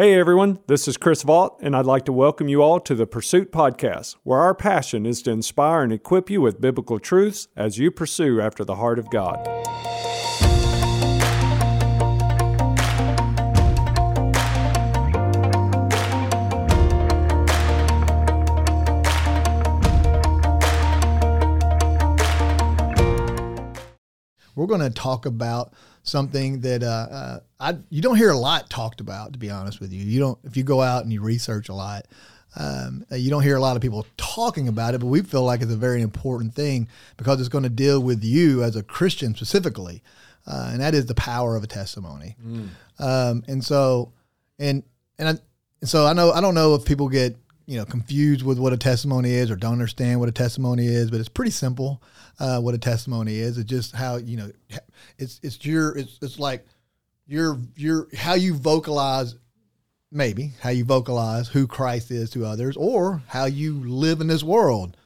Hey everyone, this is Chris Vault, and I'd like to welcome you all to the Pursuit Podcast, where our passion is to inspire and equip you with biblical truths as you pursue after the heart of God. We're going to talk about something that uh, uh, I you don't hear a lot talked about. To be honest with you, you don't. If you go out and you research a lot, um, uh, you don't hear a lot of people talking about it. But we feel like it's a very important thing because it's going to deal with you as a Christian specifically, uh, and that is the power of a testimony. Mm. Um, and so, and and I, and so I know I don't know if people get you know confused with what a testimony is or don't understand what a testimony is, but it's pretty simple. Uh, what a testimony is, it's just how you know it's it's your it's it's like your your how you vocalize maybe how you vocalize who Christ is to others, or how you live in this world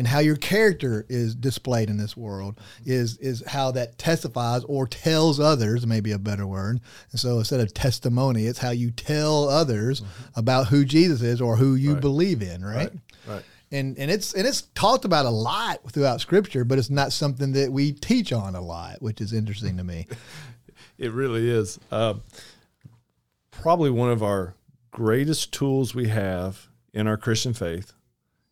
and how your character is displayed in this world is is how that testifies or tells others maybe a better word and so instead of testimony it's how you tell others mm-hmm. about who jesus is or who you right. believe in right? right right and and it's and it's talked about a lot throughout scripture but it's not something that we teach on a lot which is interesting to me it really is uh, probably one of our greatest tools we have in our christian faith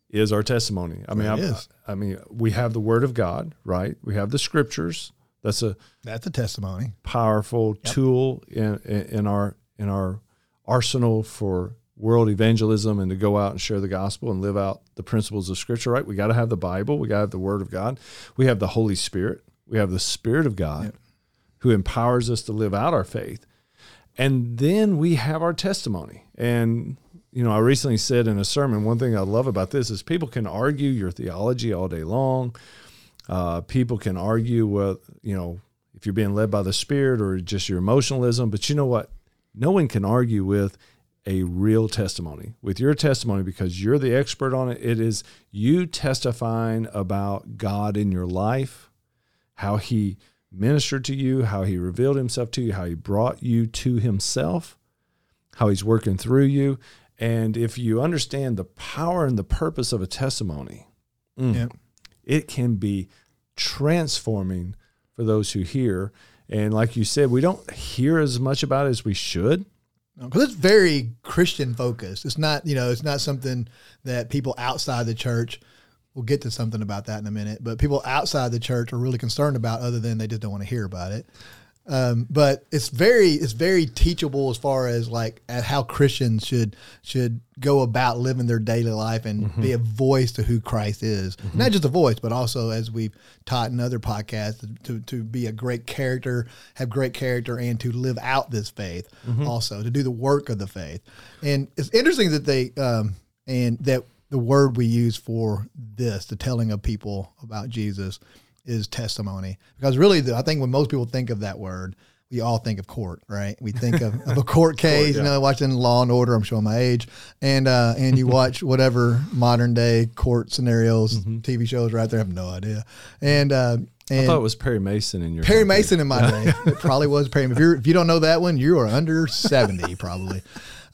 is our testimony. I mean, I, I, mean, we have the Word of God, right? We have the Scriptures. That's a that's a testimony. Powerful yep. tool in, in our in our arsenal for world evangelism and to go out and share the gospel and live out the principles of Scripture. Right? We got to have the Bible. We got to have the Word of God. We have the Holy Spirit. We have the Spirit of God, yep. who empowers us to live out our faith. And then we have our testimony. And you know, I recently said in a sermon, one thing I love about this is people can argue your theology all day long. Uh, people can argue with, you know, if you're being led by the Spirit or just your emotionalism. But you know what? No one can argue with a real testimony, with your testimony, because you're the expert on it. It is you testifying about God in your life, how He ministered to you, how He revealed Himself to you, how He brought you to Himself, how He's working through you. And if you understand the power and the purpose of a testimony, mm, yeah. it can be transforming for those who hear. And like you said, we don't hear as much about it as we should. Because it's very Christian focused. It's not, you know, it's not something that people outside the church. We'll get to something about that in a minute. But people outside the church are really concerned about, other than they just don't want to hear about it. Um, but it's very it's very teachable as far as like at how Christians should should go about living their daily life and mm-hmm. be a voice to who Christ is. Mm-hmm. Not just a voice, but also as we've taught in other podcasts to, to be a great character, have great character, and to live out this faith. Mm-hmm. Also to do the work of the faith. And it's interesting that they um, and that the word we use for this, the telling of people about Jesus is testimony because really the, i think when most people think of that word we all think of court right we think of, of a court case court, yeah. you know watching law and order i'm showing my age and uh, and you watch whatever modern day court scenarios mm-hmm. tv shows right there i have no idea and uh, and I thought it was Perry Mason in your Perry Mason in my day. It probably was Perry. If you if you don't know that one, you are under seventy probably.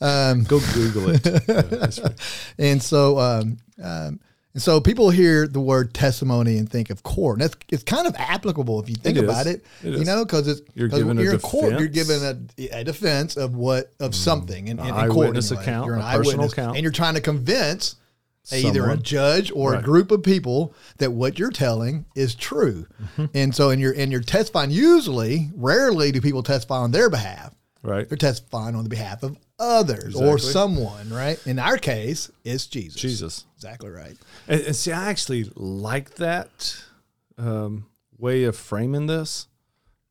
Um, Go Google it. Yeah, and so um, um, and so people hear the word testimony and think of court. And that's it's kind of applicable if you think it about it, it you know, because it's you're giving you're a in court, you're given a, a, defense of what of mm. something in, in, in court. Anyway. account, you're an eyewitness account. and you're trying to convince Someone. either a judge or right. a group of people that what you're telling is true. Mm-hmm. And so, in your in your testifying, usually, rarely do people testify on their behalf. Right. They're testifying on the behalf of others exactly. or someone, right? In our case, it's Jesus. Jesus. Exactly right. And, and see, I actually like that um, way of framing this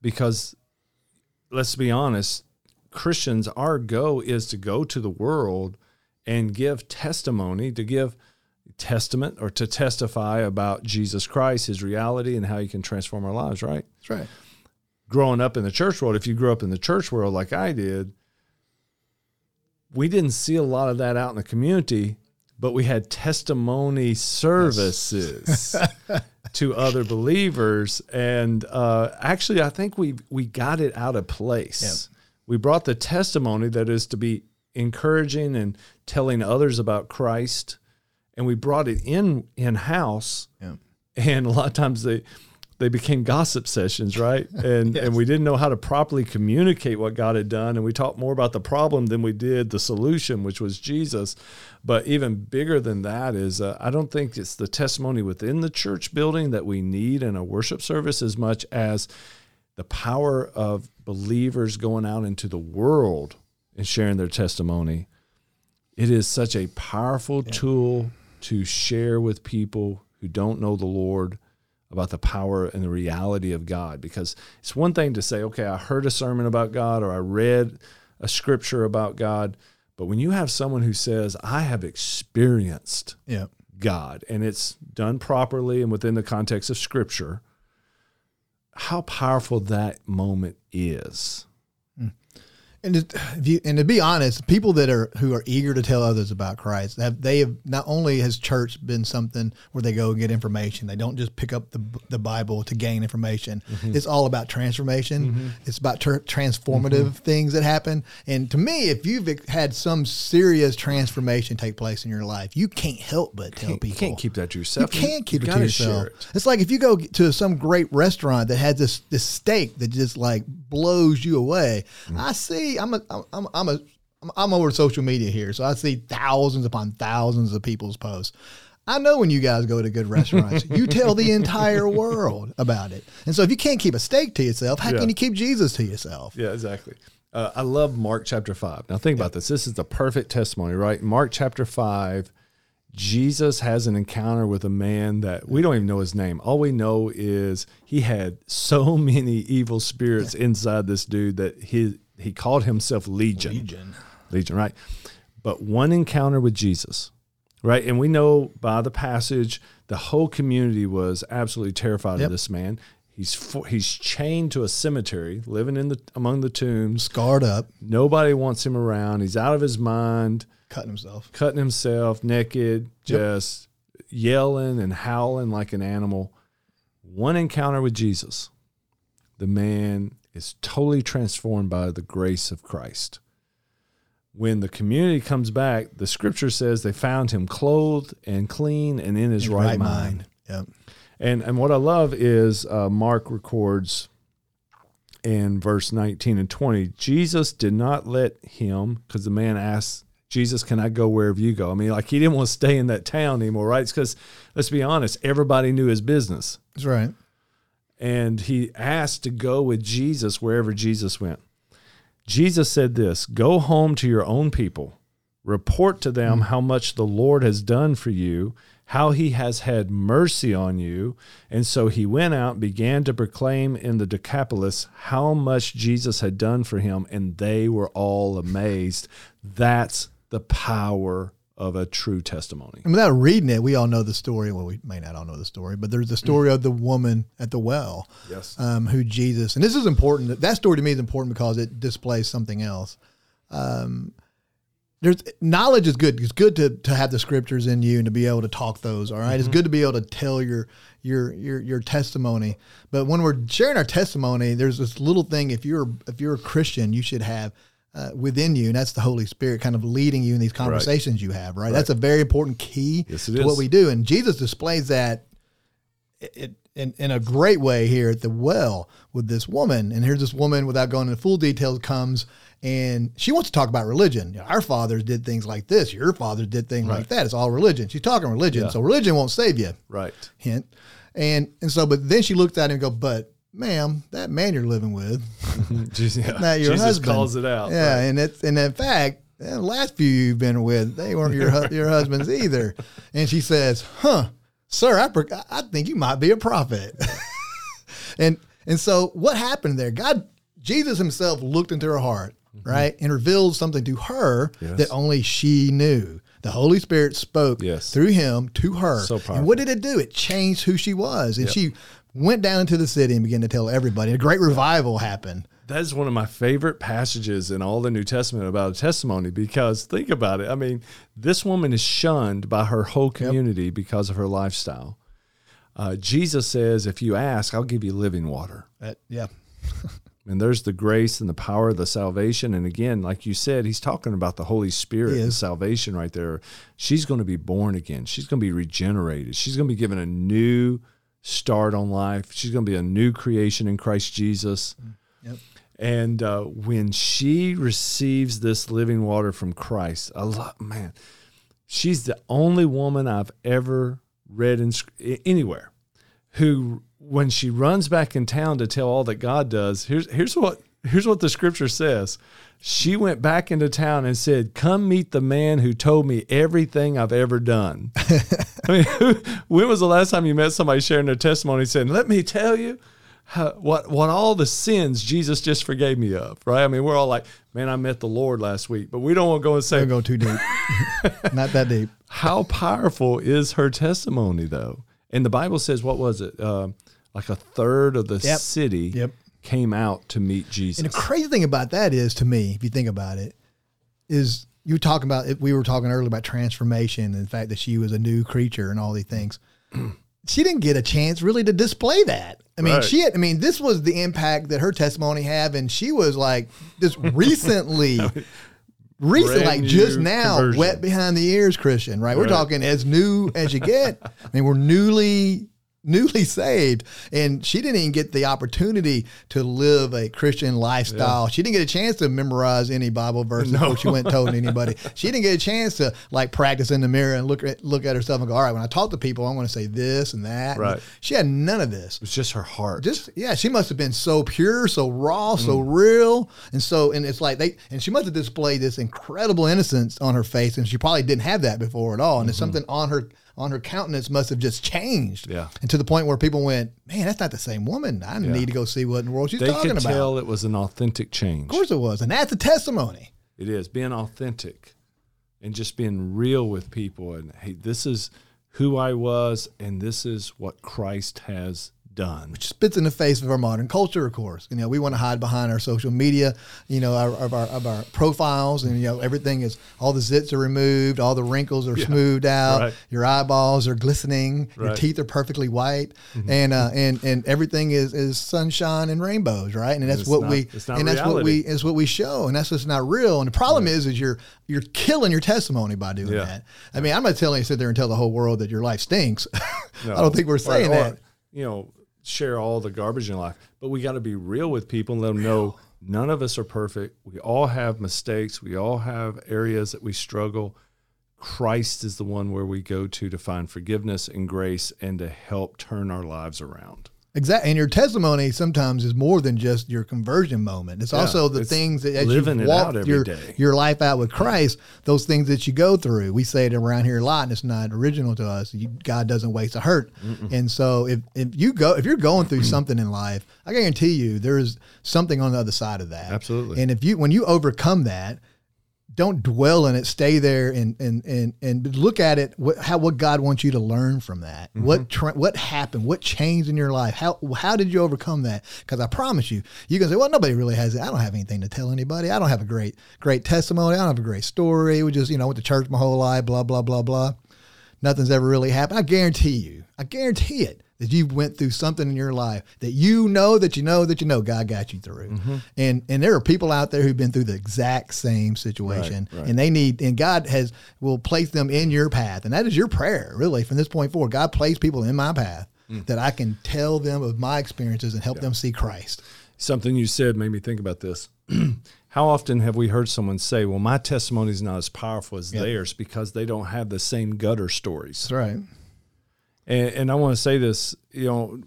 because let's be honest, Christians, our go is to go to the world and give testimony, to give testament or to testify about Jesus Christ, his reality, and how he can transform our lives, right? That's right. Growing up in the church world, if you grew up in the church world like I did, we didn't see a lot of that out in the community, but we had testimony services yes. to other believers, and uh, actually, I think we we got it out of place. Yep. We brought the testimony that is to be encouraging and telling others about Christ, and we brought it in in house. Yeah. And a lot of times they they became gossip sessions, right? And and we didn't know how to properly communicate what God had done, and we talked more about the problem than we did the solution, which was Jesus. But even bigger than that is, uh, I don't think it's the testimony within the church building that we need in a worship service as much as the power of believers going out into the world and sharing their testimony. It is such a powerful tool to share with people who don't know the Lord about the power and the reality of God. Because it's one thing to say, okay, I heard a sermon about God or I read a scripture about God. But when you have someone who says, I have experienced Yeah. God and it's done properly and within the context of scripture, how powerful that moment is. And if you, and to be honest, people that are who are eager to tell others about Christ, have they have not only has church been something where they go and get information. They don't just pick up the the Bible to gain information. Mm-hmm. It's all about transformation. Mm-hmm. It's about ter- transformative mm-hmm. things that happen. And to me, if you've had some serious transformation take place in your life, you can't help but tell You people. can't keep that to yourself. You can't keep it to yourself. it. It's like if you go to some great restaurant that has this this steak that just like blows you away. Mm. I see. I'm a. I'm. I'm a. I'm, I'm over social media here, so I see thousands upon thousands of people's posts. I know when you guys go to good restaurants, you tell the entire world about it. And so if you can't keep a steak to yourself, how Yeah. can you keep Jesus to yourself? Yeah, exactly. Uh, I love Mark chapter 5. Now, think about this. This is the perfect testimony, right? Mark chapter 5, Jesus has an encounter with a man that we don't even know his name. All we know is he had so many evil spirits inside this dude that he, he called himself Legion. Legion. Legion, right? But one encounter with Jesus, right? And we know by the passage, the whole community was absolutely terrified Yep. of this man. He's for, he's chained to a cemetery, living in the among the tombs. Scarred up, Nobody wants him around. He's out of his mind, cutting himself. cutting himself naked, just yelling and howling like an animal. One encounter with Jesus, the man is totally transformed by the grace of Christ. When the community comes back, the scripture says they found him clothed and clean and in his, right, mind. Yep. And and what I love is uh, Mark records in verse 19 and 20, Jesus did not let him, because the man asked, Jesus, can I go wherever you go? I mean, like he didn't want to stay in that town anymore, right? It's because, let's be honest, everybody knew his business. That's right. And he asked to go with Jesus wherever Jesus went. Jesus said this Go home to your own people, report to them how much the Lord has done for you, how he has had mercy on you. And so he went out, began to proclaim in the Decapolis how much Jesus had done for him, and they were all amazed. That's the power of a true testimony. And without reading it, we all know the story. Well, we may not all know the story, but there's the story of the woman at the well, Yes. um, who Jesus, and this is important. That story to me is important because it displays something else. Um, there's knowledge is good. It's good to, to have the scriptures in you and to be able to talk those. All right? it's good to be able to tell your your your your testimony. But when we're sharing our testimony, there's this little thing. If you're if you're a Christian, you should have. Uh, within you, and that's the Holy Spirit kind of leading you in these conversations you have, right? That's a very important key Yes, to what is. we do. And Jesus displays that it, in, in a great way here at the well with this woman. And here's this woman, without going into full details, comes and she wants to talk about religion. You know, our fathers did things like this. Your father did things like that. It's all religion. She's talking religion. Yeah. So religion won't save you. Right. Hint. And and so, but then she looked at him and go, but ma'am, that man you're living with, Jesus, yeah. not your Jesus husband. calls it out. Yeah, right. and it's and in fact, the last few you've been with, they weren't your hu- your husbands either. And she says, "Huh, sir, I I think you might be a prophet." and and so what happened there? God, Jesus Himself looked into her heart, right, and revealed something to her Mm-hmm. Yes. that only she knew. The Holy Spirit spoke Yes. through him to her. So and what did it do? It changed who she was, and she went down into the city and began to tell everybody. A great revival happened. That is one of my favorite passages in all the New Testament about a testimony because think about it. I mean, this woman is shunned by her whole community because of her lifestyle. Uh, Jesus says, If you ask, I'll give you living water. That- yeah. And there's the grace and the power of the salvation. And again, like you said, he's talking about the Holy Spirit and salvation right there. She's going to be born again. She's going to be regenerated. She's going to be given a new start on life. She's going to be a new creation in Christ Jesus. Yep. And uh, when she receives this living water from Christ, a lot, man, she's the only woman I've ever read in anywhere who, when she runs back in town to tell all that God does, here's here's what here's what the scripture says. She went back into town and said, "Come meet the man who told me everything I've ever done." I mean, who, when was the last time you met somebody sharing their testimony saying, "Let me tell you"? how, what what all the sins Jesus just forgave me of, right? I mean, we're all like, man, I met the Lord last week, but we don't want to go and say Don't go too deep. Not that deep. how powerful is her testimony, though. And the Bible says, what was it? Uh, like a third of the Yep. city Yep. Came out to meet Jesus. And the crazy thing about that is, to me, if you think about it, is you were talking about it. We were talking earlier about transformation and the fact that she was a new creature and all these things. she didn't get a chance really to display that. I mean, Right. she had, I mean, this was the impact that her testimony had, and she was like just recently, recent, Brand like just now, conversion. wet behind the ears Christian, right? We're Right. talking as new as you get. I mean, we're newly newly saved. And she didn't even get the opportunity to live a christian lifestyle. She didn't get a chance to memorize any bible verses before she went and told anybody. She didn't get a chance to like practice in the mirror and look at look at herself and go all right when i talk to people i'm going to say this and that. Right. she had none of this. It was just her heart. just yeah, she must have been so pure, so raw, so Mm. real, and so and it's like they and she must have displayed this incredible innocence on her face, and she probably didn't have that before at all, and it's something on her on her countenance must have just changed. Yeah. and to the point where people went, man, that's not the same woman. I need to go see what in the world she's they talking could about. tell it was an authentic change. Of course it was, and that's a testimony. It is being authentic and just being real with people. And hey, this is who I was, and this is what Christ has done. Which spits in the face of our modern culture, of course. You know, we want to hide behind our social media, you know, our, of our of our profiles, and you know, everything is all the zits are removed, all the wrinkles are smoothed out, right. your eyeballs are glistening, your teeth are perfectly white, and uh, and and everything is is sunshine and rainbows, right? And that's it's what not- we and that's what we is what we show, and that's just not real. And the problem is, is you're you're killing your testimony by doing Yeah. that. I mean, I'm not telling you to sit there and tell the whole world that your life stinks. No. I don't think we're Or- saying or, that. You know, share all the garbage in life, but we got to be real with people and let them know none of us are perfect. We all have mistakes. We all have areas that we struggle. Christ is the one where we go to to find forgiveness and grace and to help turn our lives around. Exactly, and your testimony sometimes is more than just your conversion moment. It's also the it's things that as living you it walk your day. your life out with Christ, those things that you go through. We say it around here a lot, and it's not original to us. You, God doesn't waste a hurt, and so if if you go if you're going through something in life, I guarantee you there's something on the other side of that. Absolutely. and if you when you overcome that, don't dwell in it. Stay there and and and and look at it. What how what God wants you to learn from that? Mm-hmm. What tra- what happened? What changed in your life? How how did you overcome that? Because I promise you, you can say, well, nobody really has it. I don't have anything to tell anybody. I don't have a great great testimony. I don't have a great story. We just you know went to church my whole life. Blah blah blah blah. Nothing's ever really happened. I guarantee you. I guarantee it that you went through something in your life that you know that you know that you know God got you through. Mm-hmm. And and there are people out there who've been through the exact same situation Right, right. and they need and God has will place them in your path. And that is your prayer, really, from this point forward. God placed people in my path Mm. that I can tell them of my experiences and help them see Christ. Something you said made me think about this. How often have we heard someone say, "Well, my testimony is not as powerful as theirs because they don't have the same gutter stories"? That's right. And, and I want to say this, you know,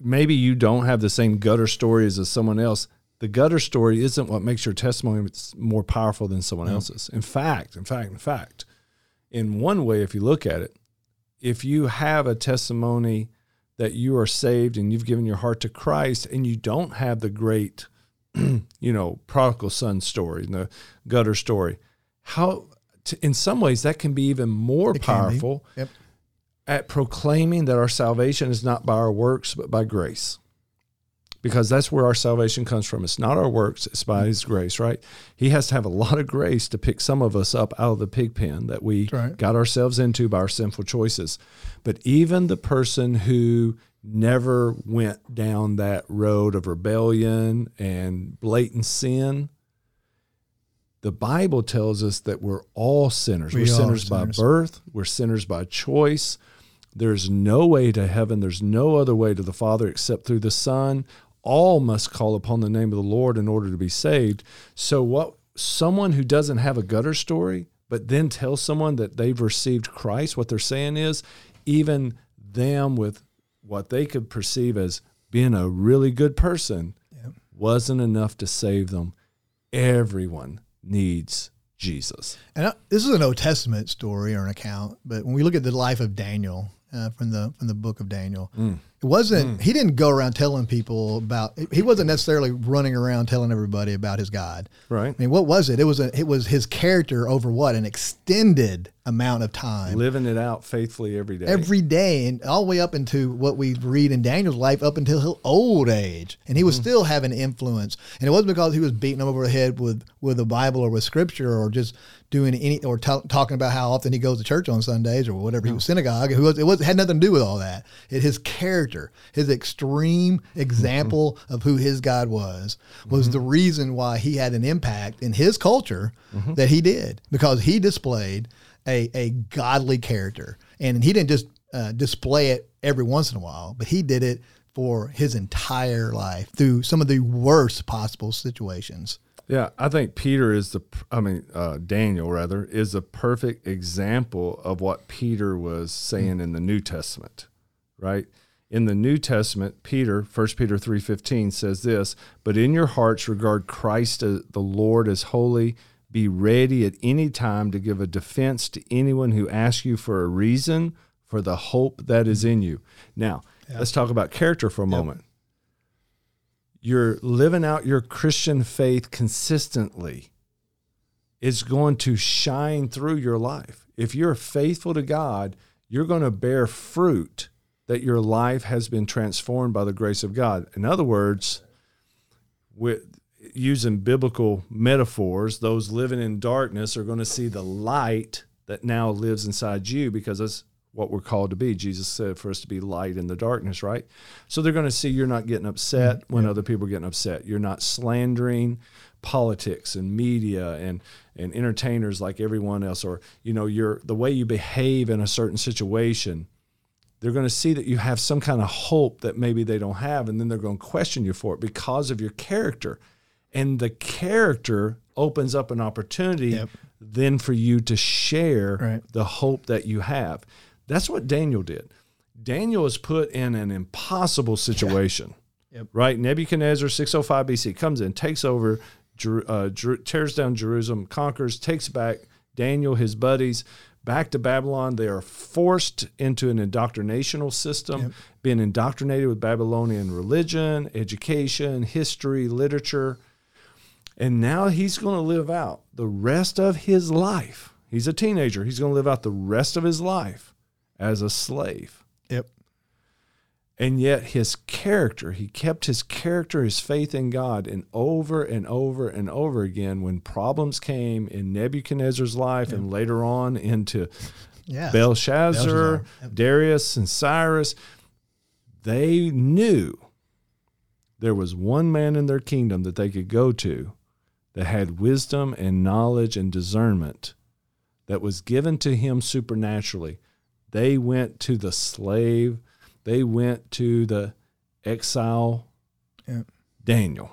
maybe you don't have the same gutter stories as someone else. The gutter story isn't what makes your testimony more powerful than someone else's. In fact, in fact, in fact, in one way, if you look at it, if you have a testimony that you are saved and you've given your heart to Christ and you don't have the great, you know, prodigal son story, and the gutter story, how, in some ways, that can be even more It powerful Yep. At proclaiming that our salvation is not by our works, but by grace. Because that's where our salvation comes from. It's not our works, it's by His grace, right? He has to have a lot of grace to pick some of us up out of the pig pen that we right. got ourselves into by our sinful choices. But even the person who never went down that road of rebellion and blatant sin. The Bible tells us that we're all sinners. We are sinners, sinners. by birth, we're sinners by choice. There's no way to heaven, there's no other way to the Father except through the Son. All must call upon the name of the Lord in order to be saved. So, what someone who doesn't have a gutter story, but then tells someone that they've received Christ, what they're saying is even them with what they could perceive as being a really good person Yep. wasn't enough to save them. Everyone needs Jesus. And I, this is an Old Testament story or an account, but when we look at the life of Daniel uh, from the from the book of Daniel, it wasn't hmm. he didn't go around telling people about. He wasn't necessarily running around telling everybody about his God. Right. I mean, what was it? It was a, it was his character over what an extended amount of time. Living it out faithfully every day. Every day and all the way up into what we read in Daniel's life up until his old age, and he was hmm. still having influence. And it wasn't because he was beating them over the head with with the Bible or with Scripture or just doing any or ta- talking about how often he goes to church on Sundays or whatever he hmm. was synagogue. It was it was it had nothing to do with all that. It his character, his extreme example of who his God was, was the reason why he had an impact in his culture that he did because he displayed a, a godly character. And he didn't just uh, display it every once in a while, but he did it for his entire life through some of the worst possible situations. Yeah, I think Peter is the, I mean, uh, Daniel rather, is a perfect example of what Peter was saying in the New Testament, right? In the New Testament, Peter, 1 Peter 3.15 says this, but in your hearts regard Christ as the Lord as holy, be ready at any time to give a defense to anyone who asks you for a reason for the hope that is in you. Now, let's talk about character for a moment. You're living out your Christian faith consistently, it's going to shine through your life. If you're faithful to God, you're going to bear fruit that your life has been transformed by the grace of God. In other words, with using biblical metaphors, those living in darkness are going to see the light that now lives inside you because that's what we're called to be. Jesus said for us to be light in the darkness, right? So they're going to see you're not getting upset mm-hmm. when other people are getting upset. You're not slandering politics and media and and entertainers like everyone else or you know you're the way you behave in a certain situation they're going to see that you have some kind of hope that maybe they don't have and then they're going to question you for it because of your character and the character opens up an opportunity Yep. then for you to share Right. the hope that you have that's what daniel did daniel was put in an impossible situation Yep. right nebuchadnezzar 605 bc comes in takes over uh, tears down jerusalem conquers takes back daniel his buddies back to babylon they are forced into an indoctrinational system Yep. being indoctrinated with babylonian religion education history literature and now he's going to live out the rest of his life he's a teenager he's going to live out the rest of his life as a slave Yep. And yet his character, he kept his character, his faith in God. And over and over and over again, when problems came in Nebuchadnezzar's life and later on into Yeah. Belshazzar, Belshazzar, yep. Darius, and Cyrus, they knew there was one man in their kingdom that they could go to that had wisdom and knowledge and discernment that was given to him supernaturally. They went to the slave, they went to the exile Yeah. Daniel.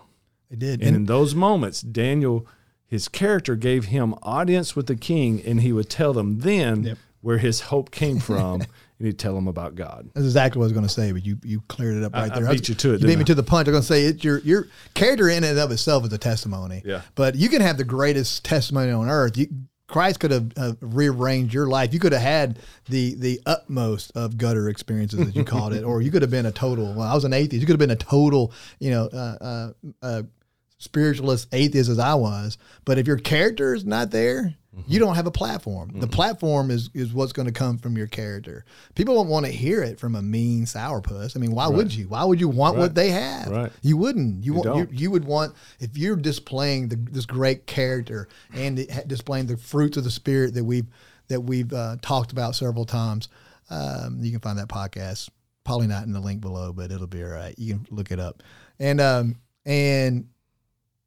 They did. And And, in those moments, Daniel, his character gave him audience with the king, and he would tell them then Yep. where his hope came from, and he'd tell them about God. that's exactly what I was going to say, but you, you cleared it up right I there. beat was- you to it, You beat me I? to the punch. I'm going to say it, your your character in and of itself is a testimony. Yeah. But you can have the greatest testimony on earth. You, Christ could have uh, rearranged your life. You could have had the the utmost of gutter experiences, as you called it, or you could have been a total. Well, I was an atheist. You could have been a total, you know, uh, uh, uh, spiritualist atheist as I was. But if your character is not there, you don't have a platform. The platform is is what's going to come from your character. People don't want to hear it from a mean sourpuss. I mean, why would you? Why would you want Right. what they have? Right. You wouldn't. You, want, you, you would want if you're displaying the, this great character and it, displaying the fruits of the spirit that we've that we've uh, talked about several times. Um, you can find that podcast probably not in the link below, but it'll be all right. You can look it up. And um and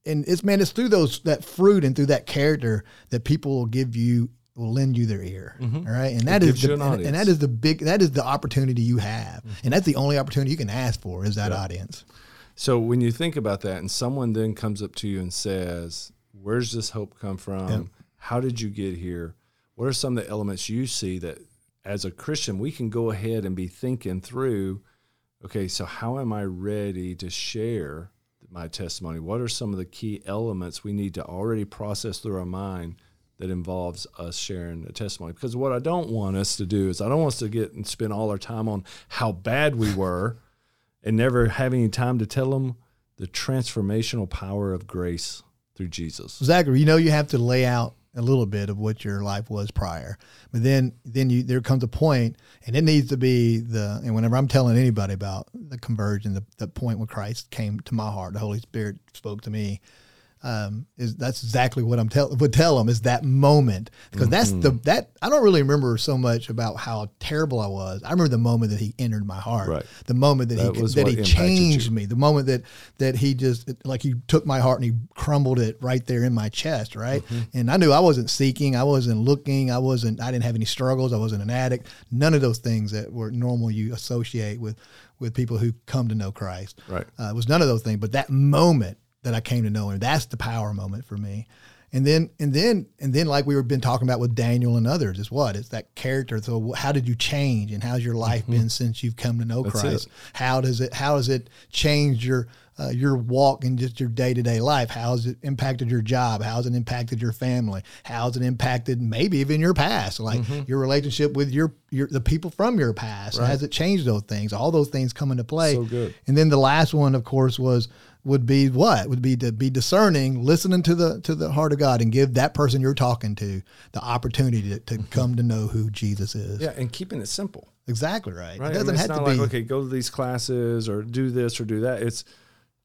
and it's man, it's through those that fruit and through that character that people will give you will lend you their ear. Mhm. All right. And that is the, an and, and that is the big that is the opportunity you have. And that's the only opportunity you can ask for is that Yeah. audience. So when you think about that, and someone then comes up to you and says, "Where's this hope come from? Yep. How did you get here? What are some of the elements you see that, as a Christian, we can go ahead and be thinking through? Okay, so how am I ready to share my testimony? What are some of the key elements we need to already process through our mind?" That involves us sharing a testimony. Because what I don't want us to do is I don't want us to get and spend all our time on how bad we were and never have any time to tell them the transformational power of grace through Jesus. Zachary, you know you have to lay out a little bit of what your life was prior, but then then you there comes a point, and it needs to be the. And whenever I'm telling anybody about the conversion, the, the point when Christ came to my heart, the Holy Spirit spoke to me. Um, is that's exactly what I'm tell would tell them is that moment because that's the that I don't really remember so much about how terrible I was. I remember the moment that he entered my heart, Right. the moment that, That he that he changed you. me, the moment that that he just like he took my heart and he crumbled it right there in my chest, right? Mm-hmm. And I knew I wasn't seeking, I wasn't looking, I wasn't, I didn't have any struggles, I wasn't an addict, none of those things that were normal you associate with with people who come to know Christ. Right. Uh, it was none of those things, but that moment that I came to know him, that's the power moment for me. And then, and then, and then, like we were been talking about with Daniel and others, is what? It's that character. So, how did you change, and how's your life been since you've come to know Mm-hmm. That's Christ? it. How does it? How has it changed your uh, your walk and just your day to day life? How has it impacted your job? How has it impacted your family? How has it impacted maybe even your past, like Mm-hmm. your relationship with your your the people from your past? Has it changed those things? All those things come into play. So good. And then the last one, of course, was would be what would be to be discerning, listening to the to the heart of God, and give that person you're talking to the opportunity to, to come to know who Jesus is. Mm-hmm. Yeah, and keeping it simple. Exactly right. Right. It doesn't I mean, have to like, be okay, go to these classes or do this or do that. It's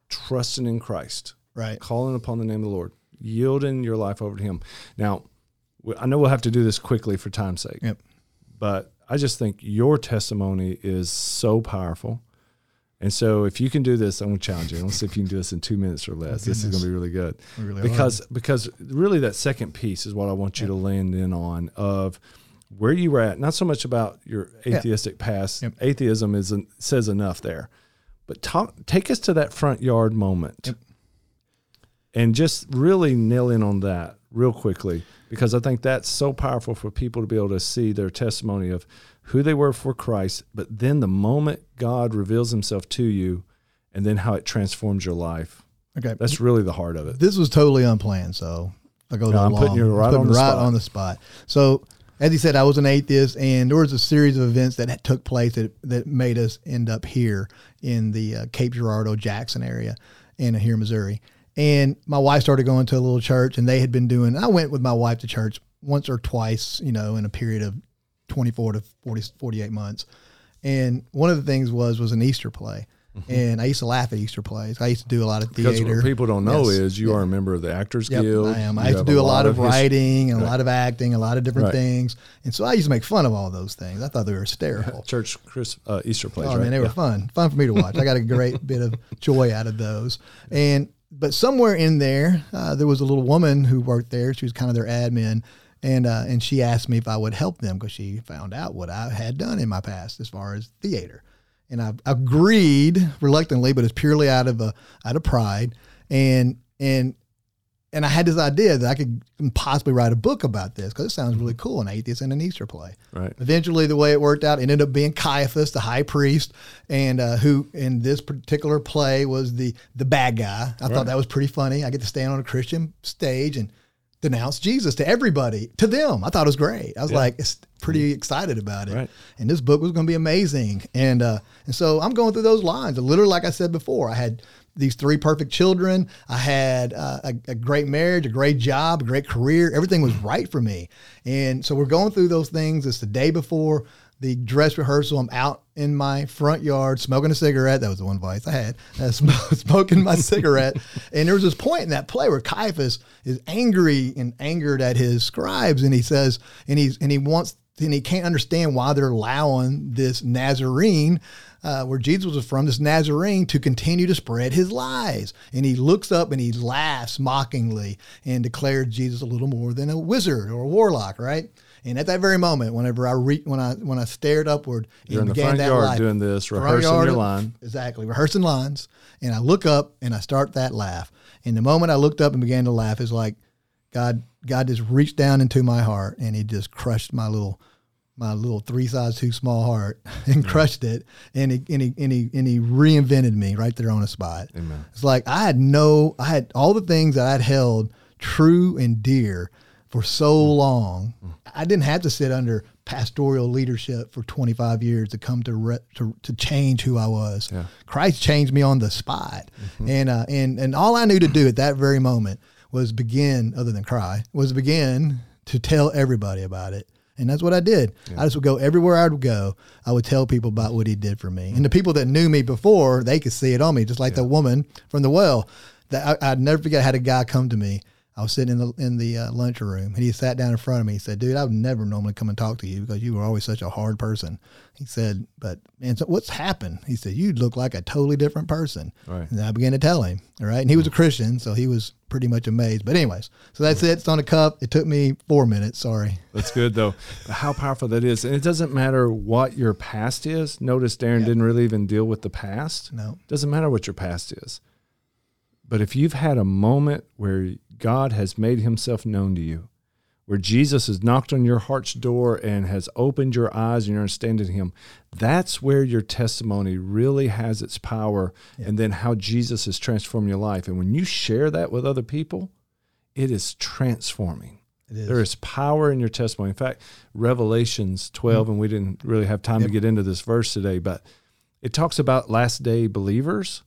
trusting in Christ, right. calling upon the name of the Lord, yielding your life over to Him. Now, I know we'll have to do this quickly for time's sake. Yep. but I just think your testimony is so powerful. And so if you can do this, I'm going to challenge you. Let's see if you can do this in two minutes or less. this is going to be really good. Really because because really that second piece is what I want you to land in on of where you were at. Not so much about your atheistic past. Yep. Atheism is says enough there, but talk, take us to that front yard moment, Yep. and just really nail in on that real quickly because I think that's so powerful for people to be able to see their testimony of who they were for Christ, but then the moment God reveals Himself to you, and then how it transforms your life. Okay. That's really the heart of it. this was totally unplanned. So I go No, I'm along. putting you right putting on the right spot. on the spot. So as he said, I was an atheist, and there was a series of events that took place that that made us end up here in the uh, Cape Girardeau, Jackson area, in here in Missouri. And my wife started going to a little church, and they had been doing. I went with my wife to church once or twice, you know, in a period of 24 to 40, 48 months. And one of the things was was an Easter play. And I used to laugh at Easter plays. I used to do a lot of Mm-hmm. Because theater. what people don't know Yes. is you are a member of the Actors Yep, Guild. I am. You I used to do a lot of his- writing and a lot of acting, a lot of different Right. things. And so I used to make fun of all those things. I thought they were hysterical. church Chris uh, Easter plays, Oh right? man, they were fun. Fun for me to watch. I got a great bit of joy out of those. And but somewhere in there, uh, there was a little woman who worked there. She was kind of their admin, and uh, and she asked me if I would help them because she found out what I had done in my past as far as theater. And I agreed reluctantly, but it's purely out of a out of pride. And and and I had this idea that I could possibly write a book about this because it sounds really cool, an atheist in an Easter play. Right. Eventually, the way it worked out, it ended up being Caiaphas, the high priest, and uh, who in this particular play was the the bad guy. I Right. thought that was pretty funny. I get to stand on a Christian stage and denounce Jesus to everybody, to them. I thought it was great. I was Yeah. like, it's pretty excited about it. Right. And this book was going to be amazing. And uh, and so I'm going through those lines. Literally, like I said before, I had these three perfect children. I had uh, a, a great marriage, a great job, a great career. Everything was right for me. And so we're going through those things. It's the day before the dress rehearsal. I'm out in my front yard smoking a cigarette. That was the one vice I had. Uh, sm- smoking my cigarette. And there was this point in that play where Caiaphas is angry and angered at his scribes, and he says, and he's and he wants and he can't understand why they're allowing this Nazarene, uh, where Jesus was from, this Nazarene, to continue to spread his lies. And he looks up and he laughs mockingly and declares Jesus a little more than a wizard or a warlock, right? And at that very moment, whenever I re- when I when I stared upward You're in and the began front that yard life, doing this, rehearsing yard, your line. Exactly, rehearsing lines. And I look up and I start that laugh. And the moment I looked up and began to laugh, it's like God God just reached down into my heart and he just crushed my little my little three size too small heart and crushed it and he, and he and he and he reinvented me right there on the spot. Amen. It's like I had no I had all the things that I'd held true and dear for so Mm. long. I didn't have to sit under pastoral leadership for 25 years to come to re, to, to change who I was. Yeah. Christ changed me on the spot. And uh, and and all I knew to do at that very moment was begin other than cry, was begin to tell everybody about it. And that's what I did. I just would go everywhere I would go. I would tell people about what he did for me. And the people that knew me before, they could see it on me, just like the woman from the well. That I, I'd never forget. I had a guy come to me. I was sitting in the in the uh, lunchroom, and he sat down in front of me. He said, "Dude, I would never normally come and talk to you because you were always such a hard person." He said, "But man, so what's happened?" He said, "You look like a totally different person." Right. And I began to tell him. All right, and he was a Christian, so he was pretty much amazed. But anyways, so that's it. It's on the cup. It took me four minutes. Sorry. That's good though. How powerful that is. And it doesn't matter what your past is. Notice Darren didn't really even deal with the past. No. Doesn't matter what your past is. But if you've had a moment where God has made himself known to you, where Jesus has knocked on your heart's door and has opened your eyes and you're understanding him, that's where your testimony really has its power and then how Jesus has transformed your life. And when you share that with other people, it is transforming. It is. There is power in your testimony. In fact, Revelations 12, mm. and we didn't really have time to get into this verse today, but it talks about last day believers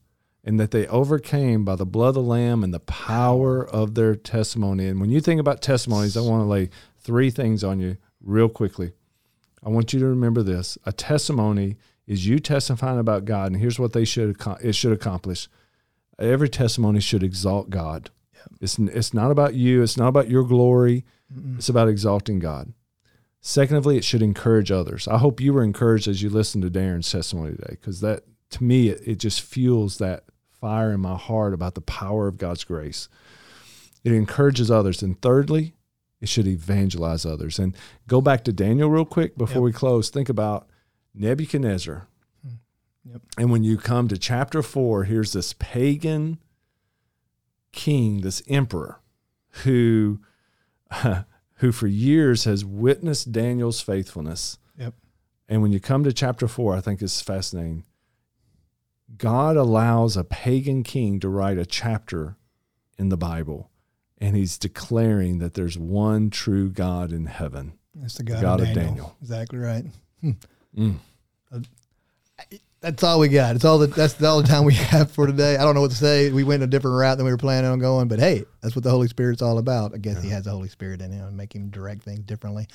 and that they overcame by the blood of the Lamb and the power of their testimony. And when you think about testimonies, I want to lay three things on you real quickly. I want you to remember this a testimony is you testifying about God, and here's what they should it should accomplish. Every testimony should exalt God. It's, it's not about you. It's not about your glory. It's about exalting God. Secondly, it should encourage others. I hope you were encouraged as you listened to Darren's testimony today, because that, to me, it, it just fuels that fire in my heart about the power of God's grace. It encourages others. And thirdly, it should evangelize others. And go back to Daniel real quick before Yep. we close. Think about Nebuchadnezzar. Hmm. Yep. And when you come to chapter four, here's this pagan king, this emperor, who who for years has witnessed Daniel's faithfulness. Yep. And when you come to chapter four, I think it's fascinating. God allows a pagan king to write a chapter in the Bible, and he's declaring that there's one true God in heaven. That's the God, God of of Daniel. Daniel. Exactly right. Mm. That's all we got. It's all the that's all the time we have for today. I don't know what to say. We went a different route than we were planning on going, but hey, that's what the Holy Spirit's all about. I guess He has the Holy Spirit in Him and make Him direct things differently.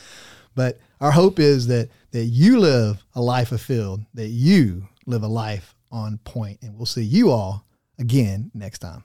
But our hope is that that you live a life fulfilled, that you live a life on point, and we'll see you all again next time.